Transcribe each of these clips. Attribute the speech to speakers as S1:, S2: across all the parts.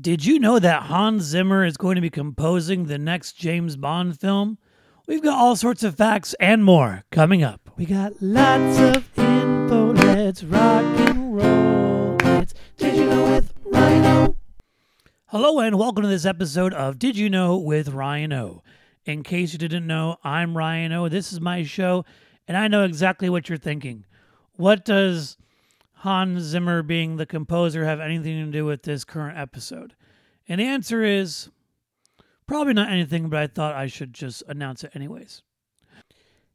S1: Did you know that Hans Zimmer is going to be composing the next James Bond film? We've got all sorts of facts and more coming up. We got lots of info. Let's rock and roll. It's Did You Know with Ryan O. Hello and welcome to this episode of Did You Know with Ryan O. In case you didn't know, I'm Ryan O. This is my show, and I know exactly what you're thinking. What does Hans Zimmer being the composer have anything to do with this current episode? And the answer is probably not anything, but I thought I should just announce it anyways.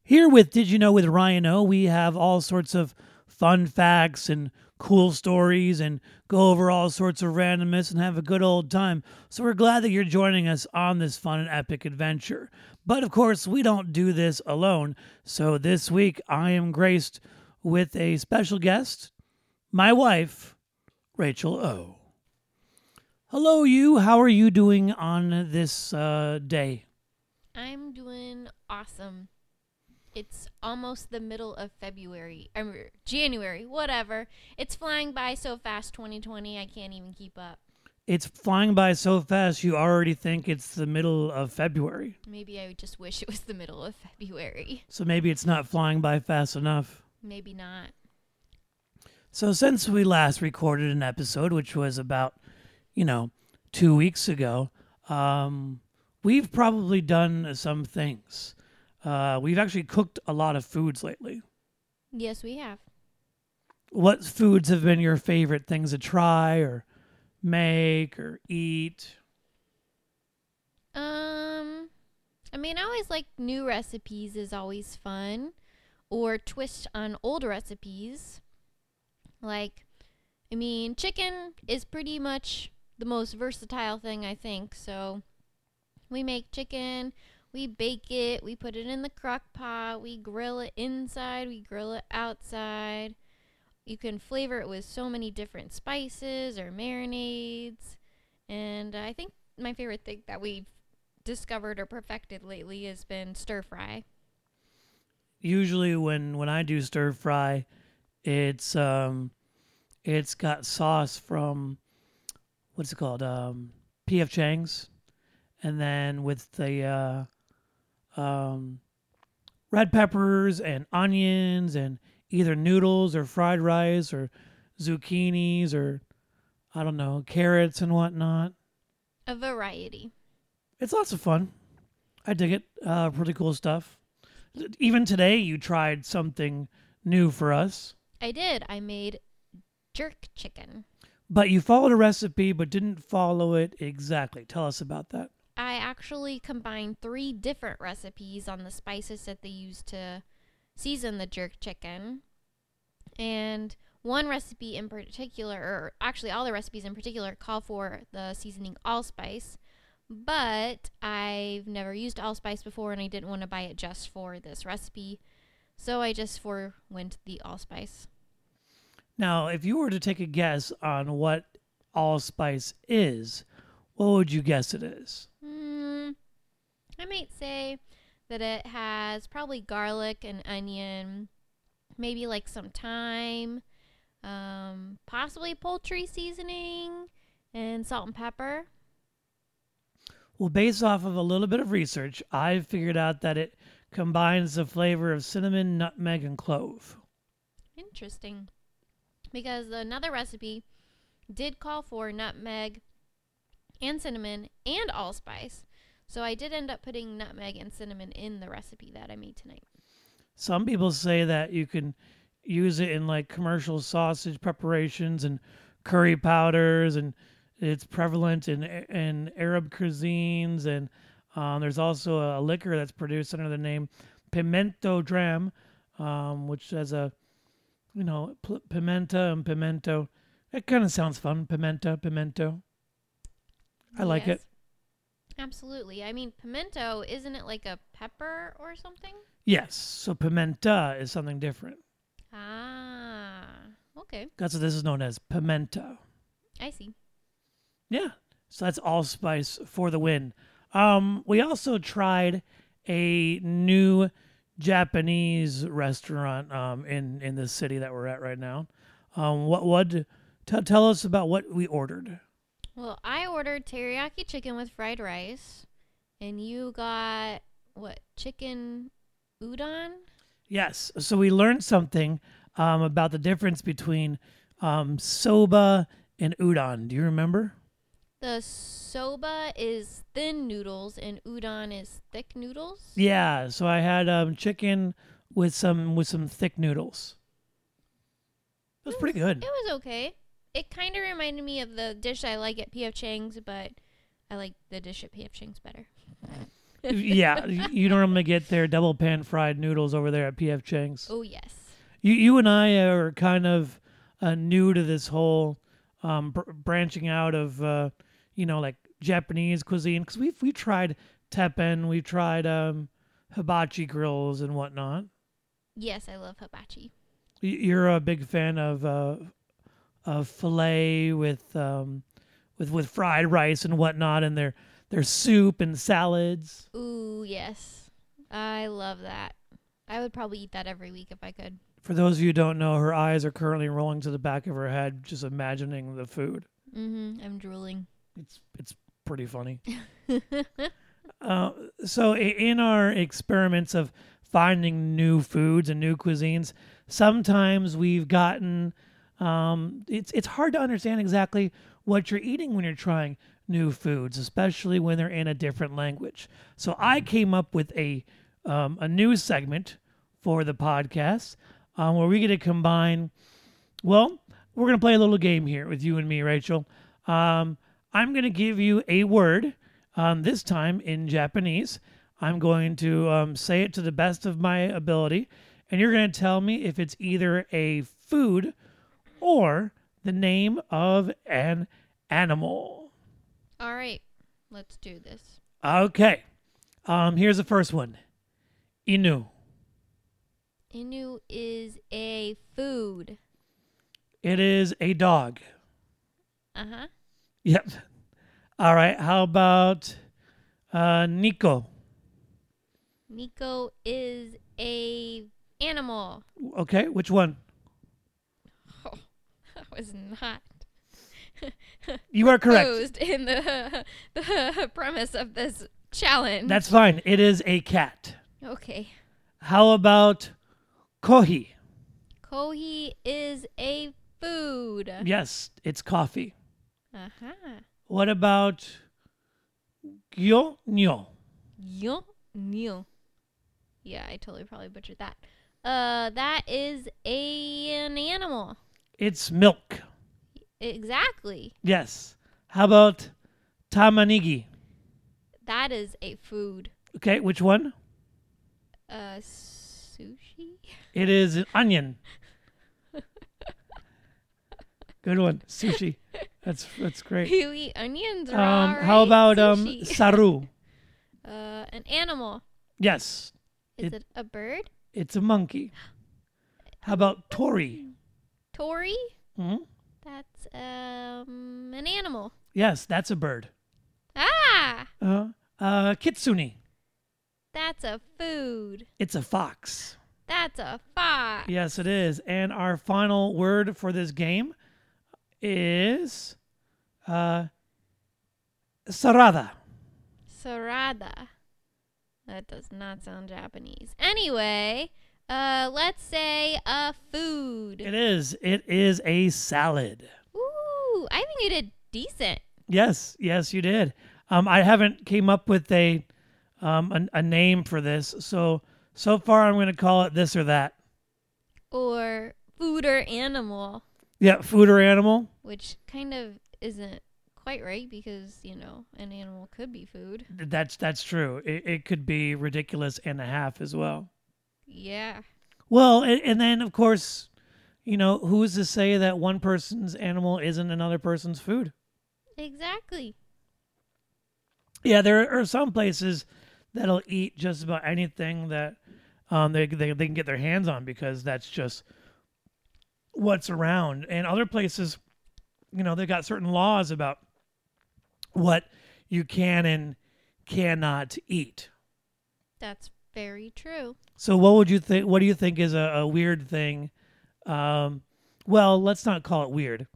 S1: Here with Did You Know with Ryan O, we have all sorts of fun facts and cool stories and go over all sorts of randomness and have a good old time. So we're glad that you're joining us on this fun and epic adventure. But of course, we don't do this alone. So this week I am graced with a special guest, my wife, Rachel O. Hello, you. How are you doing on this uh, day?
S2: I'm doing awesome. It's almost the middle of February. or January, whatever. It's flying by so fast 2020, I can't even keep up.
S1: It's flying by so fast, you already think it's the middle of February.
S2: Maybe I would just wish it was the middle of February.
S1: So maybe it's not flying by fast enough.
S2: Maybe not.
S1: So, since we last recorded an episode, which was about, you know, two weeks ago, um, we've probably done some things. Uh, we've actually cooked a lot of foods lately.
S2: Yes, we have.
S1: What foods have been your favorite things to try or make or eat?
S2: Um, I mean, I always like new recipes is always fun, or twist on old recipes. Like, I mean, chicken is pretty much the most versatile thing I think. So, we make chicken, we bake it, we put it in the crock pot, we grill it inside, we grill it outside. You can flavor it with so many different spices or marinades. And I think my favorite thing that we've discovered or perfected lately has been stir fry.
S1: Usually, when when I do stir fry, it's um, it's got sauce from what's it called? Um, P.F. Chang's, and then with the uh, um, red peppers and onions and either noodles or fried rice or zucchinis or I don't know carrots and whatnot.
S2: A variety.
S1: It's lots of fun. I dig it. Uh, pretty cool stuff. Even today, you tried something new for us.
S2: I did. I made jerk chicken.
S1: But you followed a recipe but didn't follow it exactly. Tell us about that.
S2: I actually combined three different recipes on the spices that they use to season the jerk chicken. And one recipe in particular, or actually all the recipes in particular, call for the seasoning allspice. But I've never used allspice before and I didn't want to buy it just for this recipe. So I just forewent the allspice.
S1: Now, if you were to take a guess on what allspice is, what would you guess it is?
S2: Hmm, I might say that it has probably garlic and onion, maybe like some thyme, um, possibly poultry seasoning, and salt and pepper.
S1: Well, based off of a little bit of research, I've figured out that it combines the flavor of cinnamon, nutmeg, and clove.
S2: Interesting. Because another recipe did call for nutmeg and cinnamon and allspice. So I did end up putting nutmeg and cinnamon in the recipe that I made tonight.
S1: Some people say that you can use it in like commercial sausage preparations and curry powders, and it's prevalent in in Arab cuisines. And um, there's also a, liquor that's produced under the name Pimento Dram, um, which has a you know p- pimenta and pimento. It kind of sounds fun. Pimenta, pimento. I like
S2: Yes.
S1: it.
S2: Absolutely. I mean, pimento, isn't it like a pepper or something?
S1: Yes. So pimenta is something different.
S2: Ah, okay.
S1: That's what this is known as pimento.
S2: I see.
S1: Yeah. So that's allspice for the win. Um, we also tried a new Japanese restaurant um, in in the city that we're at right now. Um, what what t- tell us about what we ordered?
S2: Well, I ordered teriyaki chicken with fried rice, and you got what? Chicken udon?
S1: Yes. So we learned something um, about the difference between um, soba and udon. Do you remember?
S2: The soba is thin noodles, and udon is thick noodles.
S1: Yeah. So I had um, chicken with some with some thick noodles. It was pretty good.
S2: It was okay. It kind of reminded me of the dish I like at PF Chang's, but I like the dish at PF Chang's better.
S1: yeah, you normally get their double pan fried noodles over there at PF Chang's.
S2: Oh yes.
S1: You you and I are kind of uh, new to this whole um, br- branching out of uh, you know like Japanese cuisine because we've we tried teppen, we've tried um, hibachi grills and whatnot.
S2: Yes, I love hibachi.
S1: You're a big fan of uh, of filet with um, with with fried rice and whatnot, and their their soup and salads.
S2: Ooh yes, I love that. I would probably eat that every week if I could.
S1: For those of you who don't know, her eyes are currently rolling to the back of her head, just imagining the food.
S2: Mm-hmm. I'm drooling.
S1: It's it's pretty funny. Uh, so in our experiments of finding new foods and new cuisines, sometimes we've gotten um, it's it's hard to understand exactly what you're eating when you're trying new foods, especially when they're in a different language. So I came up with a um, a new segment for the podcast um, where we get to combine. Well, we're gonna play a little game here with you and me, Rachel. Um, I'm gonna give you a word um, this time in Japanese. I'm going to um, say it to the best of my ability, and you're going to tell me if it's either a food or the name of an animal.
S2: All right, let's do this.
S1: Okay. Um, here's the first one Inu.
S2: Inu is a food.
S1: It is a dog.
S2: Uh huh.
S1: Yep. All right. How about uh, Nico?
S2: Nico is a animal.
S1: Okay. Which one?
S2: Oh, that was not
S1: You are correct.
S2: in the the premise of this challenge.
S1: That's fine. It is a cat.
S2: okay.
S1: How about Kohi?
S2: Kohi is a food.
S1: Yes, it's coffee.
S2: Uh huh.
S1: What about Gyo Nyo?
S2: Yo, new. Yeah, I totally probably butchered that. Uh, that is a, an animal.
S1: It's milk.
S2: Exactly.
S1: Yes. How about Tamanigi?
S2: That is a food.
S1: Okay, which one?
S2: Uh, sushi.
S1: It is an onion. Good one. Sushi. That's that's great.
S2: You eat onions,
S1: Um, how
S2: right?
S1: about um
S2: Sushi.
S1: saru?
S2: uh, an animal.
S1: Yes,
S2: Is
S1: It-
S2: it, a bird?
S1: it's a monkey. How about tori?
S2: Tori?
S1: hmm
S2: That's um an animal.
S1: Yes, that's a bird.
S2: Ah,
S1: Uh, uh, kitsune.
S2: that's a food.
S1: It's a fox.
S2: That's a fox.
S1: Yes, it is. And our final word for this game is uh, sarada.
S2: Sarada. That does not sound Japanese. Anyway, uh, let's say a food.
S1: It is. It is a salad.
S2: Ooh, I think you did decent.
S1: Yes, yes, you did. Um, I haven't came up with a um a, a name for this, so so far I'm going to call it this or that.
S2: Or food or animal,
S1: Yeah, food or animal.
S2: which kind of isn't quite right because, you know, an animal could be food.
S1: That's that's true. It, it could be ridiculous and a half as well.
S2: Yeah.
S1: Well, and, and then of course, you know, who's to say that one person's animal isn't another person's food?
S2: Exactly.
S1: Yeah, there are some places that'll eat just about anything that um, they, they they can get their hands on because that's just what's around. And other places, you know, they've got certain laws about what you can and cannot eat.
S2: That's very true.
S1: So, what would you think? What do you think is a, a weird thing? Um, well, let's not call it weird.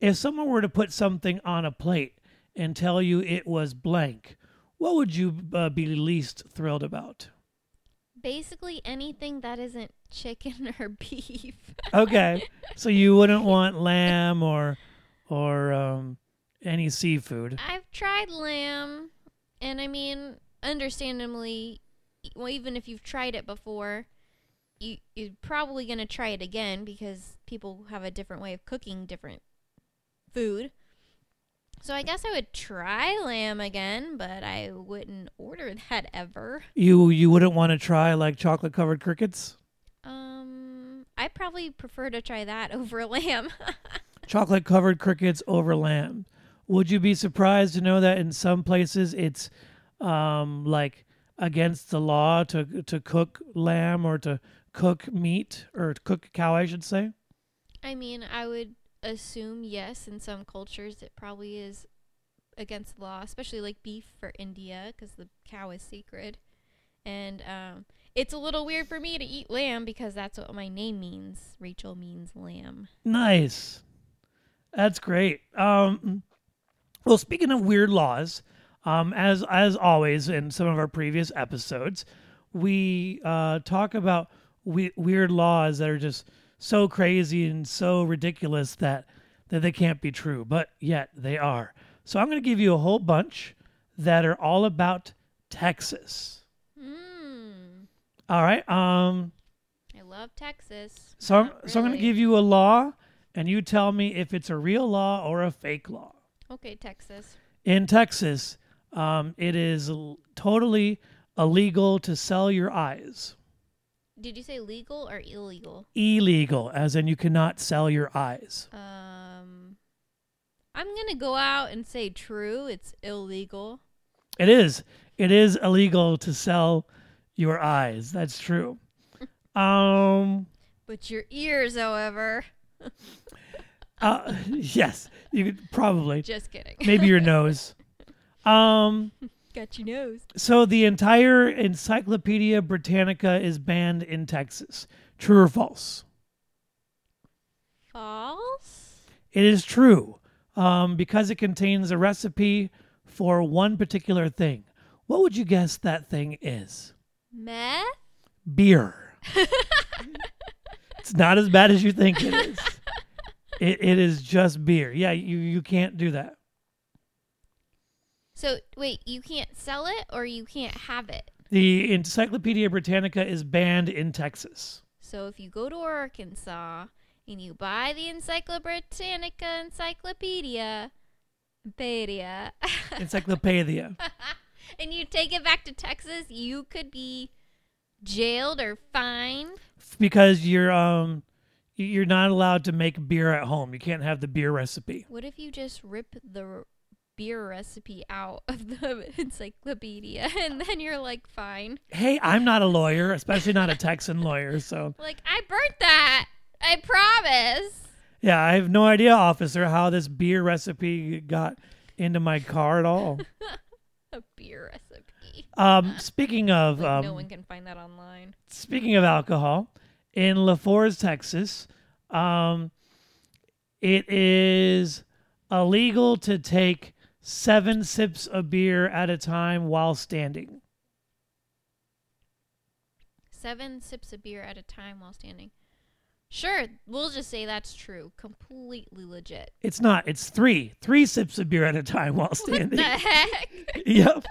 S1: If someone were to put something on a plate and tell you it was blank, what would you uh, be least thrilled about?
S2: Basically anything that isn't chicken or beef.
S1: Okay, so you wouldn't want lamb or or um, any seafood.
S2: I've tried lamb, and I mean, understandably, well, even if you've tried it before, you you're probably gonna try it again because people have a different way of cooking different food. So I guess I would try lamb again, but I wouldn't order that ever.
S1: You you wouldn't want to try like chocolate covered crickets?
S2: Um, I probably prefer to try that over lamb.
S1: chocolate covered crickets over lamb. Would you be surprised to know that in some places it's um, like against the law to to cook lamb or to cook meat or to cook cow, I should say?
S2: I mean, I would assume yes. In some cultures, it probably is against the law, especially like beef for India, because the cow is sacred. And um, it's a little weird for me to eat lamb because that's what my name means. Rachel means lamb.
S1: Nice. That's great. Um, well, speaking of weird laws, um, as as always in some of our previous episodes, we uh, talk about we- weird laws that are just so crazy and so ridiculous that that they can't be true, but yet they are. So I'm going to give you a whole bunch that are all about Texas.
S2: Mmm.
S1: All right. Um.
S2: I love Texas.
S1: So I'm,
S2: Not
S1: so I'm going to give you a law, and you tell me if it's a real law or a fake law.
S2: Okay, Texas.
S1: in Texas, um, it is l- totally illegal to sell your eyes.
S2: Did you say legal or illegal?
S1: Illegal, as in you cannot sell your eyes.
S2: Um, I'm gonna go out and say true. It's illegal.
S1: It is. It is illegal to sell your eyes. That's true. Um.
S2: But your ears, however,
S1: Uh, yes. You could probably.
S2: just kidding.
S1: Maybe your nose. Um.
S2: Got your nose.
S1: So the entire Encyclopedia Britannica is banned in Texas. True or false?
S2: False.
S1: It is true um, because it contains a recipe for one particular thing. What would you guess that thing is?
S2: Meth.
S1: Beer. it's not as bad as you think it is. It, it is just beer. Yeah, you, you can't do that.
S2: So wait, you can't sell it or you can't have it.
S1: The Encyclopedia Britannica is banned in Texas.
S2: So if you go to Arkansas and you buy the Encyclopedia, Britannica
S1: Encyclopedia.
S2: Encyclopedia, and you take it back to Texas, you could be jailed or fined.
S1: because you're um you're not allowed to make beer at home. You can't have the beer recipe.
S2: What if you just rip the beer recipe out of the encyclopedia and then you're like, fine?
S1: Hey, I'm not a lawyer, especially not a Texan lawyer, so
S2: Like, I burnt that. I promise.
S1: Yeah, I have no idea, officer, how this beer recipe got into my car at all.
S2: A beer recipe.
S1: Um, speaking of
S2: Like,
S1: um,
S2: no one can find that online.
S1: speaking of alcohol, in Lefors, Texas, um, it is illegal to take seven sips of beer at a time while standing.
S2: Seven sips of beer at a time while standing. Sure, we'll just say that's true. Completely legit.
S1: It's not. It's three. Three sips of beer at a time while
S2: What
S1: standing.
S2: the heck?
S1: yep.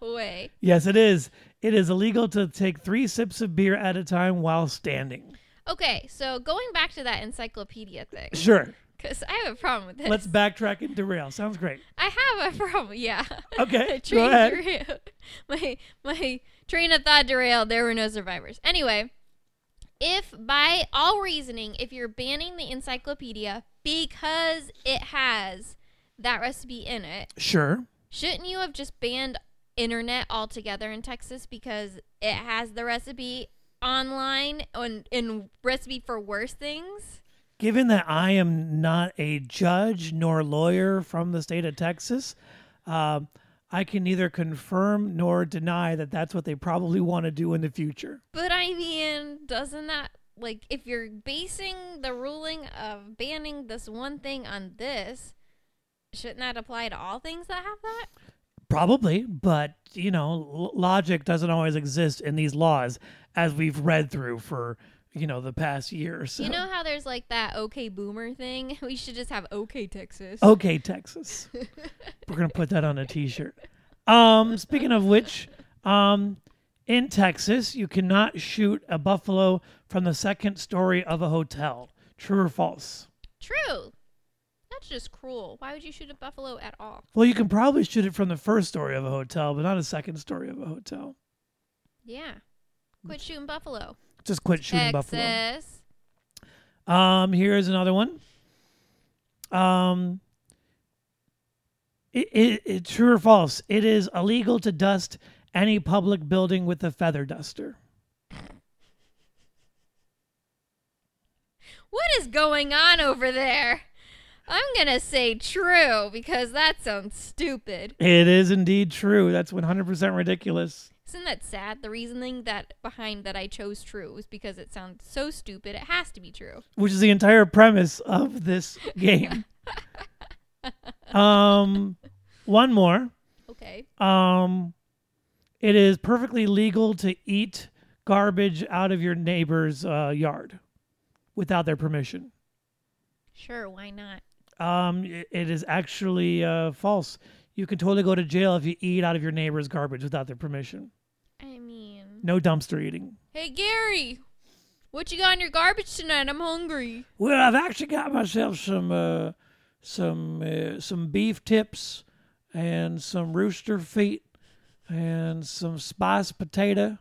S2: No way.
S1: Yes, it is. It is illegal to take three sips of beer at a time while standing.
S2: Okay, so going back to that encyclopedia thing,
S1: Sure.
S2: Because I have a problem with this.
S1: Let's backtrack and derail. Sounds great.
S2: I have a problem. Yeah.
S1: Okay,
S2: My
S1: go
S2: train
S1: ahead.
S2: derailed. My my train of thought derailed. There were no survivors. Anyway, if by all reasoning, if you're banning the encyclopedia because it has that recipe in it,
S1: Sure.
S2: shouldn't you have just banned internet altogether in Texas because it has the recipe online on in recipe for worse things?
S1: Given that I am not a judge nor lawyer from the state of Texas, um, I can neither confirm nor deny that that's what they probably want to do in the future.
S2: But I mean, doesn't that like if you're basing the ruling of banning this one thing on this, shouldn't that apply to all things that have that?
S1: Probably, but you know, l- logic doesn't always exist in these laws, as we've read through for you know the past year or so.
S2: You know how there's like that OK Boomer thing? We should just have OK Texas.
S1: okay, Texas. We're gonna put that on a T-shirt. Um, speaking of which, um, in Texas, you cannot shoot a buffalo from the second story of a hotel. True or false?
S2: True. That's just cruel. Why would you shoot a buffalo at all?
S1: Well, you can probably shoot it from the first story of a hotel, but not a second story of a hotel.
S2: Yeah. Quit shooting buffalo.
S1: Just quit shooting buffalo.
S2: Texas.
S1: Um, here's another one. Um, it, it, it true or false? It is illegal to dust any public building with a feather duster.
S2: What is going on over there? I'm going to say true because that sounds stupid.
S1: It is indeed true. That's 100% ridiculous.
S2: Isn't that sad? The reasoning that behind that I chose true was because it sounds so stupid. It has to be true.
S1: Which is the entire premise of this game. um, one more.
S2: Okay.
S1: Um, it is perfectly legal to eat garbage out of your neighbor's uh, yard without their permission.
S2: Sure, why not?
S1: Um, it, it is actually uh, false. You can totally go to jail if you eat out of your neighbor's garbage without their permission.
S2: I mean,
S1: No dumpster eating.
S2: hey Gary, what you got in your garbage tonight? I'm hungry.
S1: Well, I've actually got myself some uh, some uh, some beef tips and some rooster feet and some spiced potato.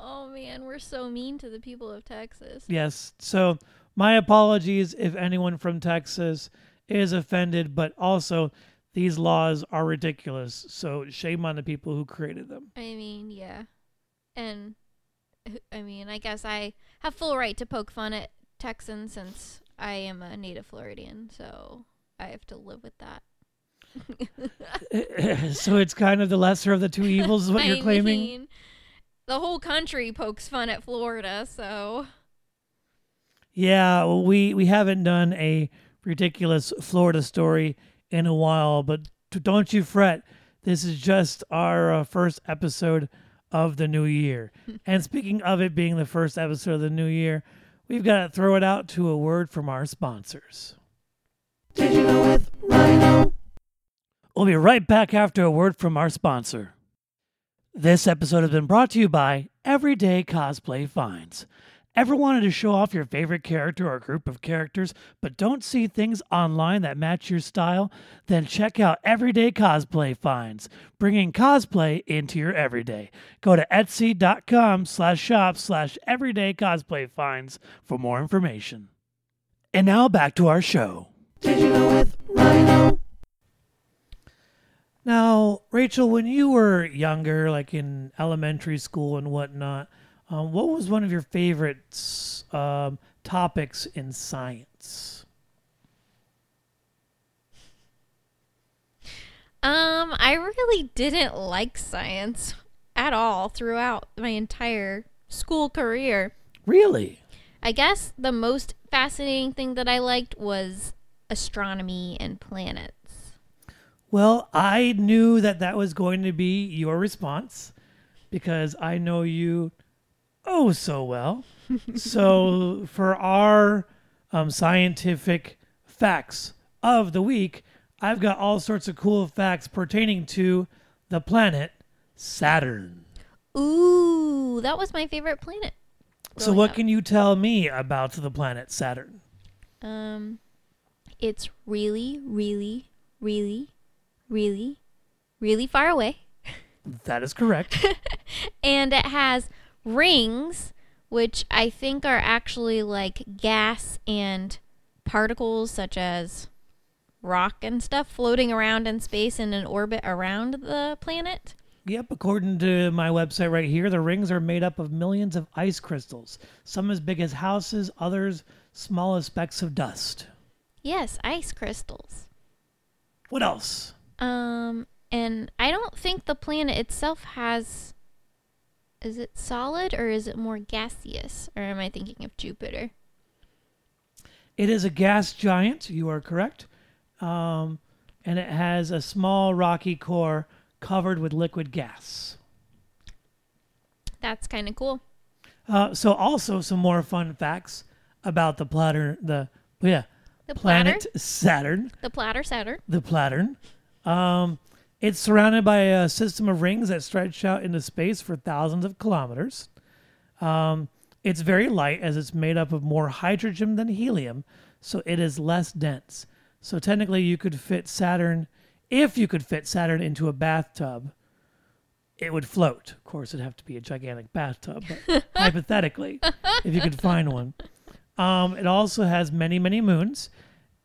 S2: Oh man, we're so mean to the people of Texas.
S1: Yes. So my apologies if anyone from Texas is offended, but also these laws are ridiculous. So shame on the people who created them.
S2: I mean, yeah. And I mean, I guess I have full right to poke fun at Texans since I am a native Floridian, so I have to live with that.
S1: so it's kind of the lesser of the two evils, is what you're claiming.
S2: mean, the whole country pokes fun at Florida, so
S1: Yeah, well, we we haven't done a ridiculous Florida story in a while, but don't you fret. This is just our uh, first episode of the new year. and speaking of it being the first episode of the new year, we've got to throw it out to a word from our sponsors. Did you know with Ryan O? We'll be right back after a word from our sponsor. This episode has been brought to you by Everyday Cosplay Finds. Ever wanted to show off your favorite character or group of characters, but don't see things online that match your style? Then check out Everyday Cosplay Finds, bringing cosplay into your everyday. Go to etsy.com slash shop slash everyday cosplay finds for more information. And now back to our show. Did you know with Ryan O? Now, Rachel, when you were younger, like in elementary school and whatnot, um, what was one of your favorite um, topics in science?
S2: um I really didn't like science at all throughout my entire school career.
S1: Really?
S2: I guess the most fascinating thing that I liked was astronomy and planets.
S1: Well, I knew that that was going to be your response because I know you oh so well. so, for our um, scientific facts of the week, I've got all sorts of cool facts pertaining to the planet Saturn.
S2: Ooh, that was my favorite planet.
S1: So, what
S2: up.
S1: can you tell me about the planet Saturn?
S2: Um, it's really, really, really, really, really far away.
S1: That is correct.
S2: And it has rings, which I think are actually like gas and particles, such as rock and stuff, floating around in space in an orbit around the planet.
S1: Yep, according to my website right here, the rings are made up of millions of ice crystals, some as big as houses, others small as specks of dust.
S2: Yes, ice crystals.
S1: What else?
S2: Um, and I don't think the planet itself has is it solid or is it more gaseous? Or am I thinking of Jupiter?
S1: It is a gas giant. You are correct. Um, and it has a small rocky core covered with liquid gas.
S2: That's kind of cool.
S1: Uh, so also some more fun facts about the platter. The yeah,
S2: The
S1: planet
S2: platter,
S1: Saturn.
S2: the platter Saturn.
S1: The platter. Um, it's surrounded by a system of rings that stretch out into space for thousands of kilometers. Um, it's very light as it's made up of more hydrogen than helium, so it is less dense. So technically, you could fit Saturn, if you could fit Saturn into a bathtub, it would float. Of course, it'd have to be a gigantic bathtub, but hypothetically, if you could find one. Um, it also has many, many moons,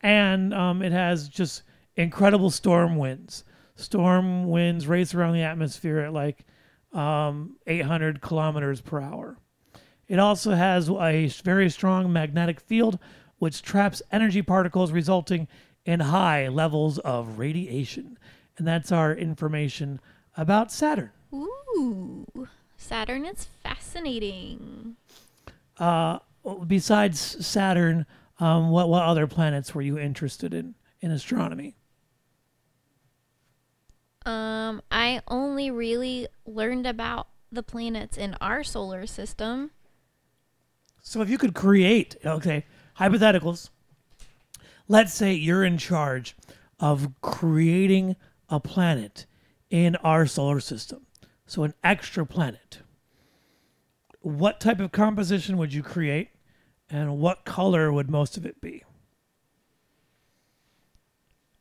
S1: and um, it has just incredible storm winds. Storm winds race around the atmosphere at like um, 800 kilometers per hour. It also has a very strong magnetic field, which traps energy particles, resulting in high levels of radiation. And that's our information about Saturn.
S2: Ooh, Saturn is fascinating.
S1: Uh, besides Saturn, um, what what other planets were you interested in in astronomy?
S2: Um, I only really learned about the planets in our solar system.
S1: So if you could create, okay, hypotheticals. Let's say you're in charge of creating a planet in our solar system. So an extra planet. What type of composition would you create and what color would most of it be?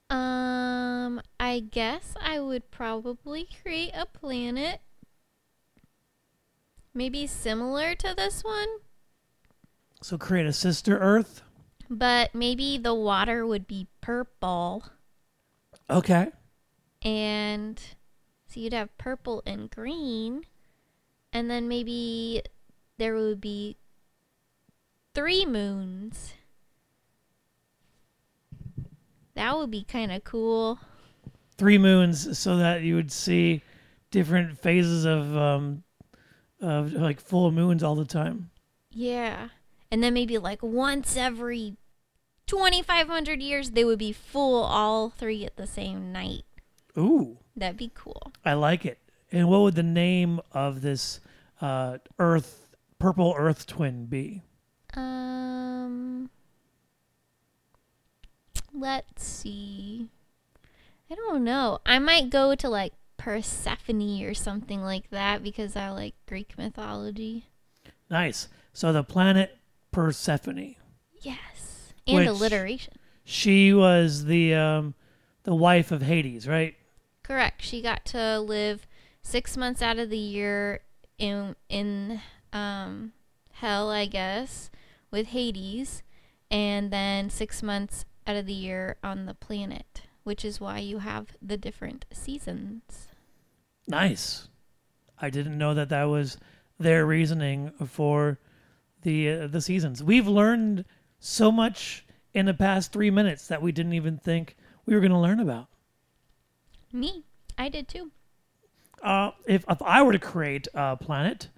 S2: Um, I guess I would probably create a planet maybe similar to this one,
S1: So create a sister Earth.
S2: but maybe the water would be purple
S1: Okay.
S2: and so you'd have purple and green and then maybe there would be three moons. That would be kind of cool.
S1: Three moons so that you would see different phases of um of like full moons all the time.
S2: Yeah. And then maybe like once every 2500 years they would be full all three at the same night.
S1: Ooh.
S2: That'd be cool.
S1: I like it. And what would the name of this uh, Earth, purple Earth twin be?
S2: Um Let's see. I don't know. I might go to like Persephone or something like that because I like Greek mythology.
S1: Nice. So the planet Persephone.
S2: Yes. And alliteration.
S1: She was the um, the wife of Hades, right?
S2: Correct. She got to live six months out of the year in in um, hell, I guess, with Hades, and then six months out of the year on the planet, which is why you have the different seasons.
S1: Nice. I didn't know that that was their reasoning for the uh, the seasons. We've learned so much in the past three minutes that we didn't even think we were going to learn about.
S2: Me, I did too.
S1: Uh, if if I were to create a planet,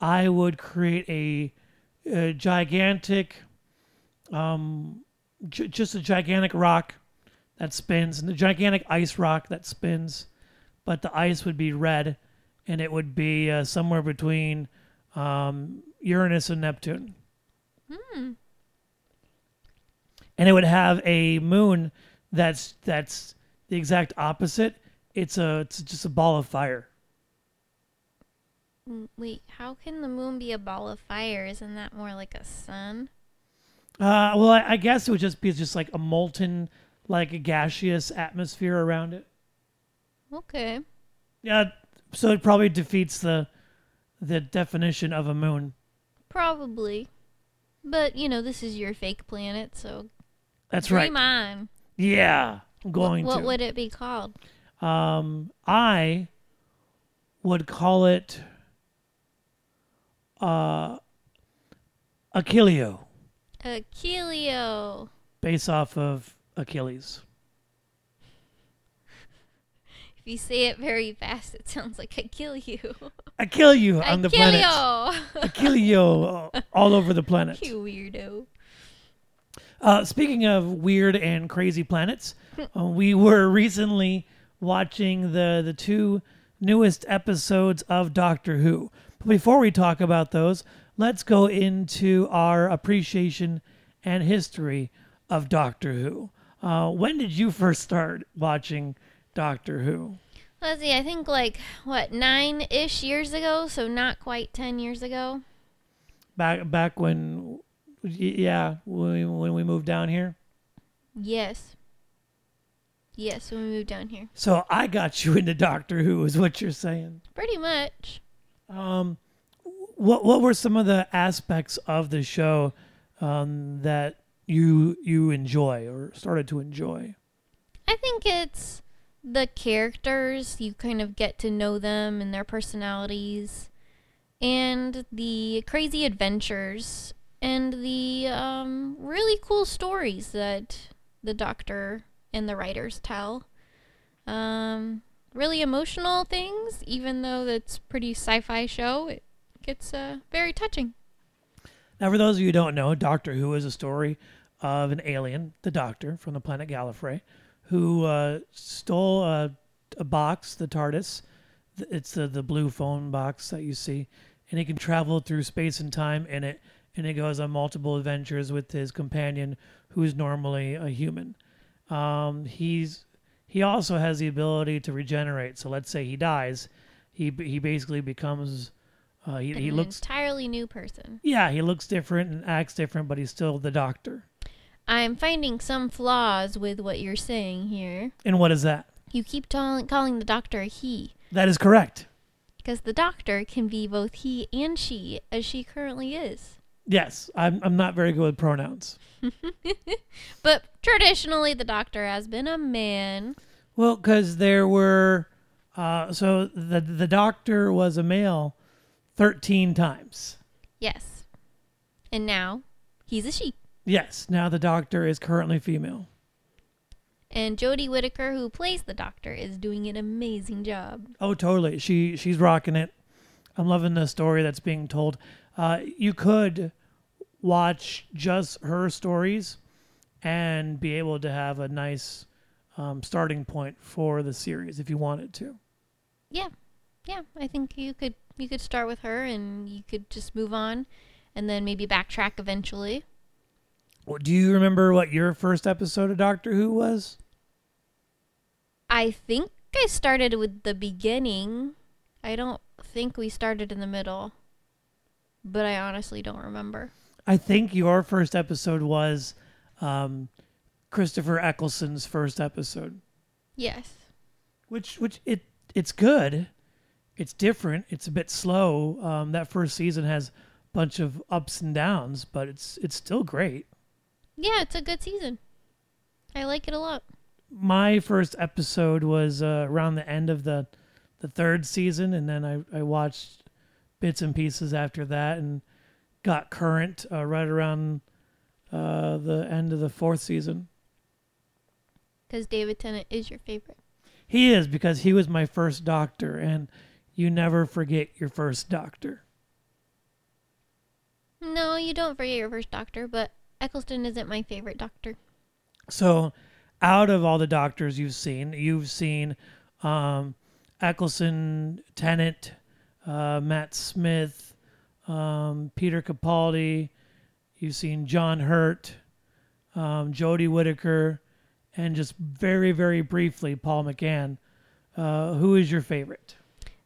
S1: I would create a, a gigantic, um, j- just a gigantic rock that spins, and the gigantic ice rock that spins, but the ice would be red, and it would be uh, somewhere between um, Uranus and Neptune,
S2: Hmm.
S1: and it would have a moon that's that's the exact opposite. It's a it's just a ball of fire.
S2: Mm, Wait, how can the moon be a ball of fire? Isn't that more like a sun?
S1: Uh, well, I, I guess it would just be just like a molten, like a gaseous atmosphere around it.
S2: Okay.
S1: Yeah, so it probably defeats the the definition of a moon.
S2: Probably. But, you know, this is your fake planet, so
S1: That's right.
S2: dream on.
S1: Yeah, I'm going
S2: what
S1: to.
S2: would it be called?
S1: Um, I would call it uh, Achilleo,
S2: Achilleo.
S1: based off of Achilles.
S2: If you say it very fast, it sounds like I kill you.
S1: I kill you on the planet. I kill you all all over the planet.
S2: you weirdo.
S1: Uh, speaking of weird and crazy planets, uh, we were recently watching the the two newest episodes of Doctor Who. But before we talk about those, let's go into our appreciation and history of Doctor Who. Uh, when did you first start watching Doctor Who?
S2: Let's see. I think like what nine ish years ago, so not quite ten years ago.
S1: Back back when, yeah, when we, when we moved down here.
S2: Yes. Yes, when we moved down here.
S1: So I got you into Doctor Who, is what you're saying.
S2: Pretty much.
S1: Um, what what were some of the aspects of the show um, that you you enjoy or started to enjoy?
S2: I think it's the characters. You kind of get to know them and their personalities, and the crazy adventures, and the um, really cool stories that the Doctor and the writers tell. Um, really emotional things, even though that's pretty sci-fi show. It gets uh, very touching.
S1: Now, for those of you who don't know, Doctor Who is a story of an alien, the Doctor from the planet Gallifrey, who uh, stole a, a box, the TARDIS. It's the the blue phone box that you see, and he can travel through space and time in it, and he goes on multiple adventures with his companion, who is normally a human. Um, he's he also has the ability to regenerate. So let's say he dies, he he basically becomes uh, he, he
S2: An
S1: looks
S2: entirely new person.
S1: yeah, he looks different and acts different, but he's still the doctor.
S2: I'm finding some flaws with what you're saying here.
S1: And what is that?
S2: You keep calling the doctor a he,
S1: That is correct.
S2: because the doctor can be both he and she, as she currently is.
S1: Yes, I'm I'm not very good with pronouns.
S2: But traditionally, the doctor has been a man.
S1: Well, because there were, uh, so the the doctor was a male, thirteen times.
S2: Yes. And now, he's a she.
S1: Yes, now the doctor is currently female.
S2: And Jodie Whittaker, who plays the doctor, is doing an amazing job.
S1: Oh, totally. She she's rocking it. I'm loving the story that's being told. Uh, you could watch just her stories and be able to have a nice um, starting point for the series if you wanted to.
S2: Yeah, yeah. I think you could you could start with her, and you could just move on, and then maybe backtrack eventually.
S1: Well, Do you remember what your first episode of Doctor Who was?
S2: I think I started with the beginning. I don't think we started in the middle, but I honestly don't remember.
S1: I think your first episode was um, Christopher Eccleston's first episode,
S2: Yes.
S1: which which it it's good. It's different. It's a bit slow. Um, that first season has a bunch of ups and downs, but it's it's still great.
S2: Yeah, it's a good season. I like it a lot.
S1: My first episode was uh, around the end of the the third season, and then I, I watched bits and pieces after that, and got current uh, right around uh, the end of the fourth season.
S2: Because David Tennant is your favorite.
S1: He is because he was my first doctor, and you never forget your first doctor.
S2: No, you don't forget your first doctor, but Eccleston isn't my favorite doctor.
S1: So, out of all the doctors you've seen, you've seen um, Eccleston, Tennant, uh, Matt Smith, um, Peter Capaldi. You've seen John Hurt, um, Jodie Whittaker, and just very, very briefly, Paul McGann. Uh, who is your favorite?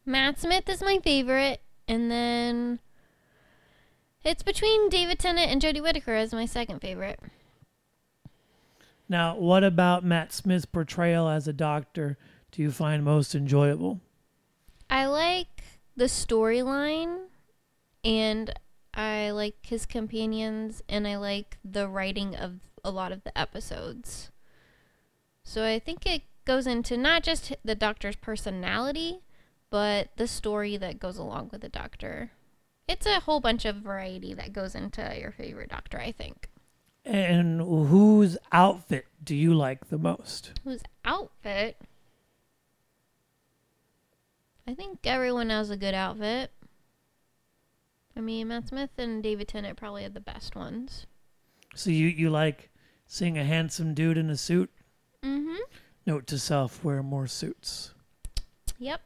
S2: Matt Smith is my favorite, and then it's between David Tennant and Jodie Whittaker as my second favorite.
S1: Now, what about Matt Smith's portrayal as a doctor do you find most enjoyable?
S2: I like the storyline, and I like his companions, and I like the writing of a lot of the episodes. So I think it goes into not just the doctor's personality, but the story that goes along with the doctor. It's a whole bunch of variety that goes into your favorite doctor, I think.
S1: And whose outfit do you like the most?
S2: Whose outfit? I think everyone has a good outfit. I mean, Matt Smith and David Tennant probably had the best ones.
S1: So you you like seeing a handsome dude in a suit?
S2: Mm-hmm.
S1: Note to self: wear more suits.
S2: Yep.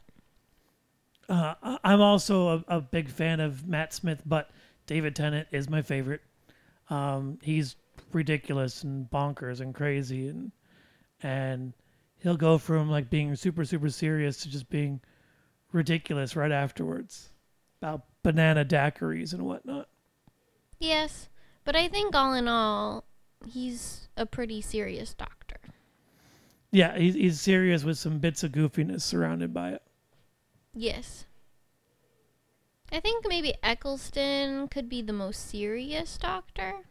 S1: Uh, I- I'm also a, a big fan of Matt Smith, but David Tennant is my favorite. Um, he's ridiculous and bonkers and crazy, and and he'll go from like being super super serious to just being ridiculous right afterwards about banana daiquiris and whatnot.
S2: Yes, but I think all in all, he's a pretty serious doctor.
S1: Yeah, he's, he's serious with some bits of goofiness surrounded by it.
S2: Yes. I think maybe Eccleston could be the most serious doctor.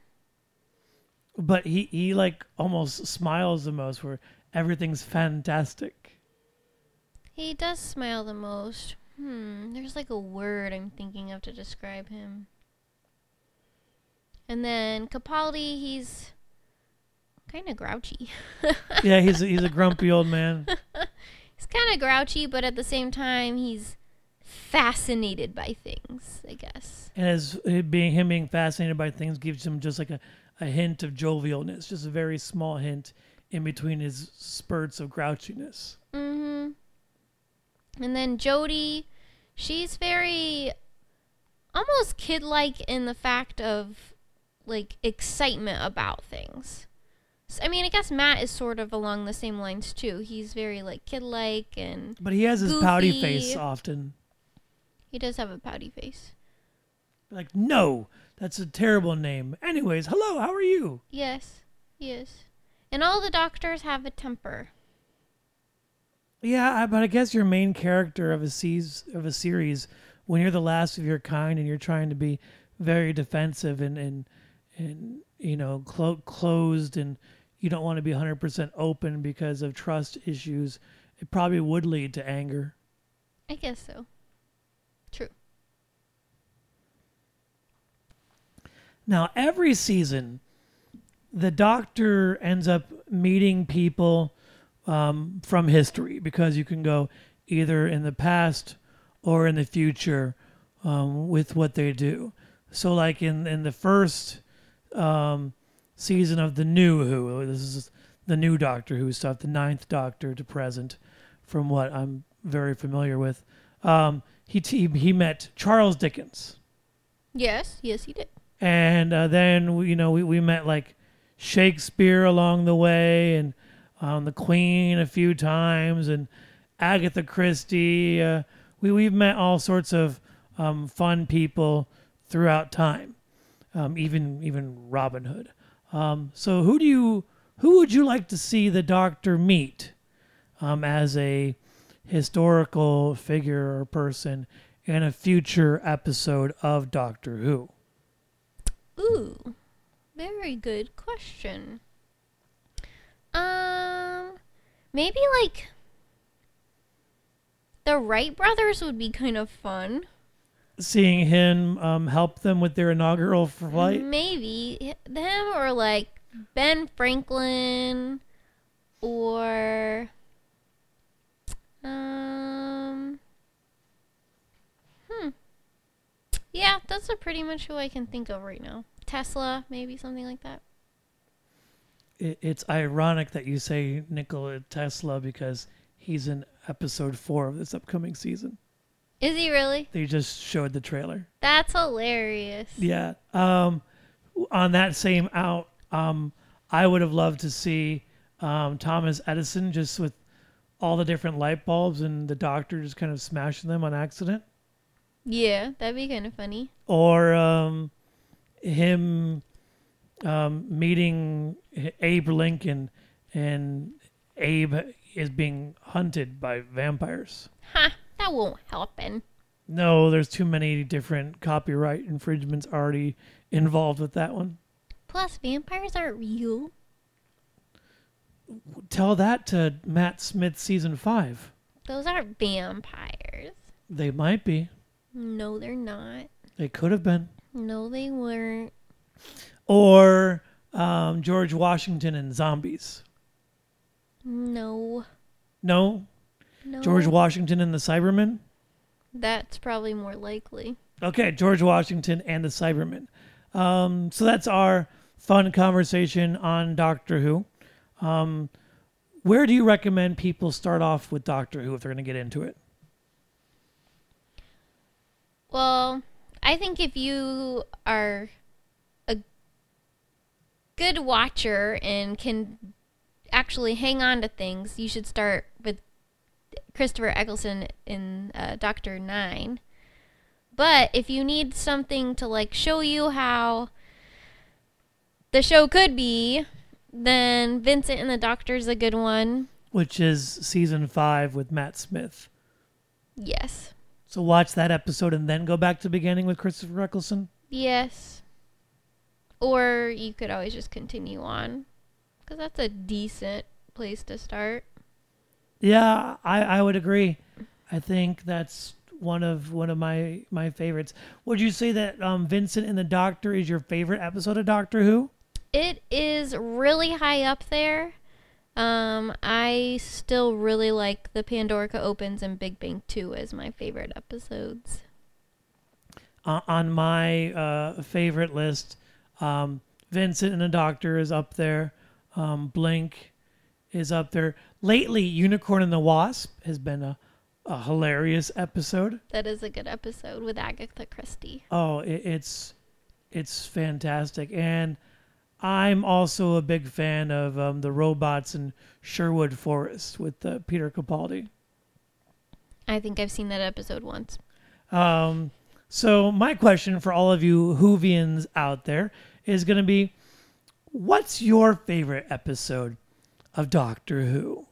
S1: But he, he like almost smiles the most where everything's fantastic.
S2: He does smile the most. Hmm, there's like a word I'm thinking of to describe him. And then Capaldi, he's kind of grouchy.
S1: yeah, he's a, he's a grumpy old man.
S2: he's kind of grouchy, but at the same time, he's fascinated by things, I guess.
S1: And as being him being fascinated by things gives him just like a, a hint of jovialness, just a very small hint in between his spurts of grouchiness.
S2: Mm-hmm. And then Jodie, she's very almost kid-like in the fact of like excitement about things. I mean, I guess Matt is sort of along the same lines too. He's very like kid-like and
S1: But he has his pouty face often.
S2: he does have a pouty face.
S1: Like, no, that's a terrible name. Anyways, hello, how are you?
S2: Yes, he is. And all the doctors have a temper.
S1: Yeah, but I guess your main character of a seas of a series, when you're the last of your kind and you're trying to be very defensive and and and you know clo- closed and you don't want to be 100% open because of trust issues, it probably would lead to anger.
S2: I guess so. True.
S1: Now, every season, the doctor ends up meeting people um, from history because you can go either in the past or in the future um, with what they do. So, like in, in the first um, season of the new Who, this is the new Doctor Who stuff, the ninth Doctor to present, from what I'm very familiar with. Um, he, he he met Charles Dickens
S2: Yes, yes, he did.
S1: and uh, then you know we, we met like Shakespeare along the way and um, the Queen a few times and Agatha Christie. Uh, we we've met all sorts of um, fun people throughout time, um, even even Robin Hood. Um, so who do you who would you like to see the Doctor meet um, as a historical figure or person in a future episode of Doctor Who?
S2: Ooh, very good question. Um, maybe like the Wright brothers would be kind of fun.
S1: Seeing him um, help them with their inaugural flight.
S2: Maybe them or like Ben Franklin or um hmm yeah that's pretty much who I can think of right now Tesla maybe something like that
S1: It, it's ironic that you say Nikola Tesla because he's in episode four of this upcoming season.
S2: Is he really
S1: They just showed the trailer.
S2: that's hilarious
S1: Yeah. Um, on that same out, um, I would have loved to see um, Thomas Edison just with all the different light bulbs and the doctor just kind of smashing them on accident.
S2: yeah that'd be kind of funny
S1: or um, him um, meeting Abe Lincoln and Abe is being hunted by vampires.
S2: ha that won't happen
S1: No, there's too many different copyright infringements already involved with that one.
S2: plus vampires aren't real
S1: Tell that to Matt Smith season five.
S2: those aren't vampires
S1: They might be.
S2: no they're not
S1: They could have been.
S2: no they weren't
S1: Or um, George Washington and zombies.
S2: no
S1: No,
S2: no
S1: George Washington and the Cybermen.
S2: That's probably more likely.
S1: Okay, George Washington and the Cybermen. Um, so that's our fun conversation on Doctor Who. Um, where do you recommend people start off with Doctor Who if they're going to get into it?
S2: Well, I think if you are a good watcher and can actually hang on to things, you should start with Christopher Eccleston in uh, Doctor Nine. But if you need something to like show you how the show could be, then Vincent and the Doctor's a good one.
S1: Which is season five with Matt Smith.
S2: Yes.
S1: So watch that episode and then go back to the beginning with Christopher Eccleston.
S2: Yes. Or you could always just continue on. Because that's a decent place to start.
S1: Yeah, I, I would agree. I think that's one of one of my my favorites. Would you say that um, Vincent and the Doctor is your favorite episode of Doctor Who?
S2: It is really high up there. Um, I still really like the Pandorica Opens and Big Bang 2 as my favorite episodes.
S1: Uh, on my uh, favorite list, um, Vincent and the Doctor is up there. Um, Blink is up there. Lately, Unicorn and the Wasp has been a, a hilarious episode.
S2: That is a good episode with Agatha Christie.
S1: Oh, it, it's it's fantastic, and I'm also a big fan of um, the robots in Sherwood Forest with uh, Peter Capaldi.
S2: I think I've seen that episode once.
S1: Um, so my question for all of you Whovians out there is going to be, what's your favorite episode of Doctor Who?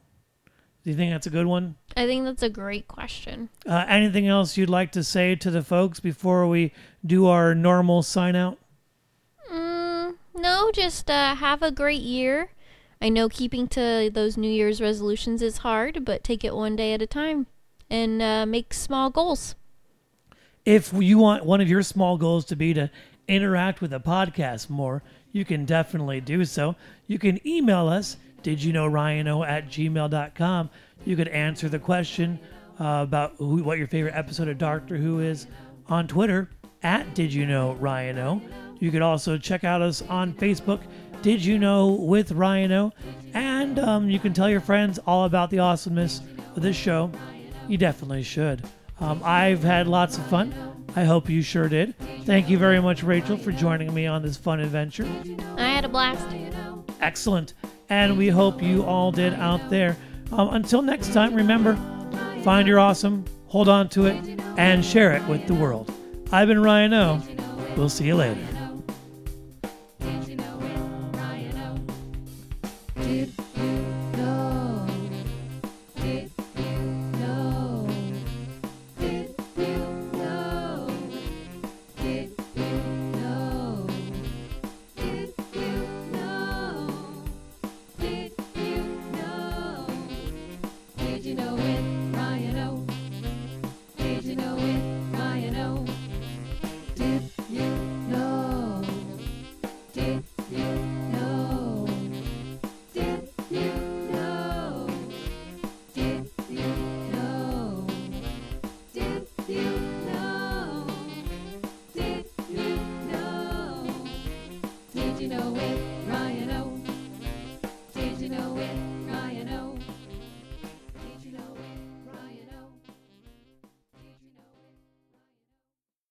S1: Do you think that's a good one?
S2: I think that's a great question.
S1: Uh, anything else you'd like to say to the folks before we do our normal sign out?
S2: Mm, no, just uh, have a great year. I know keeping to those New Year's resolutions is hard, but take it one day at a time and uh, make small goals.
S1: If you want one of your small goals to be to interact with the podcast more, you can definitely do so. You can email us, did you know Ryano at gmail.com. You could answer the question uh, about who, what your favorite episode of Doctor Who is on Twitter at Did You Know Ryano. You could also check out us on Facebook, Did You Know with Ryano. And um, you can tell your friends all about the awesomeness of this show. You definitely should. Um, I've had lots of fun. I hope you sure did. Thank you very much, Rachel, for joining me on this fun adventure.
S2: I had a blast.
S1: Excellent. And we hope you all did out there. Um, until next time, remember find your awesome, hold on to it, and share it with the world. I've been Ryan O. We'll see you later.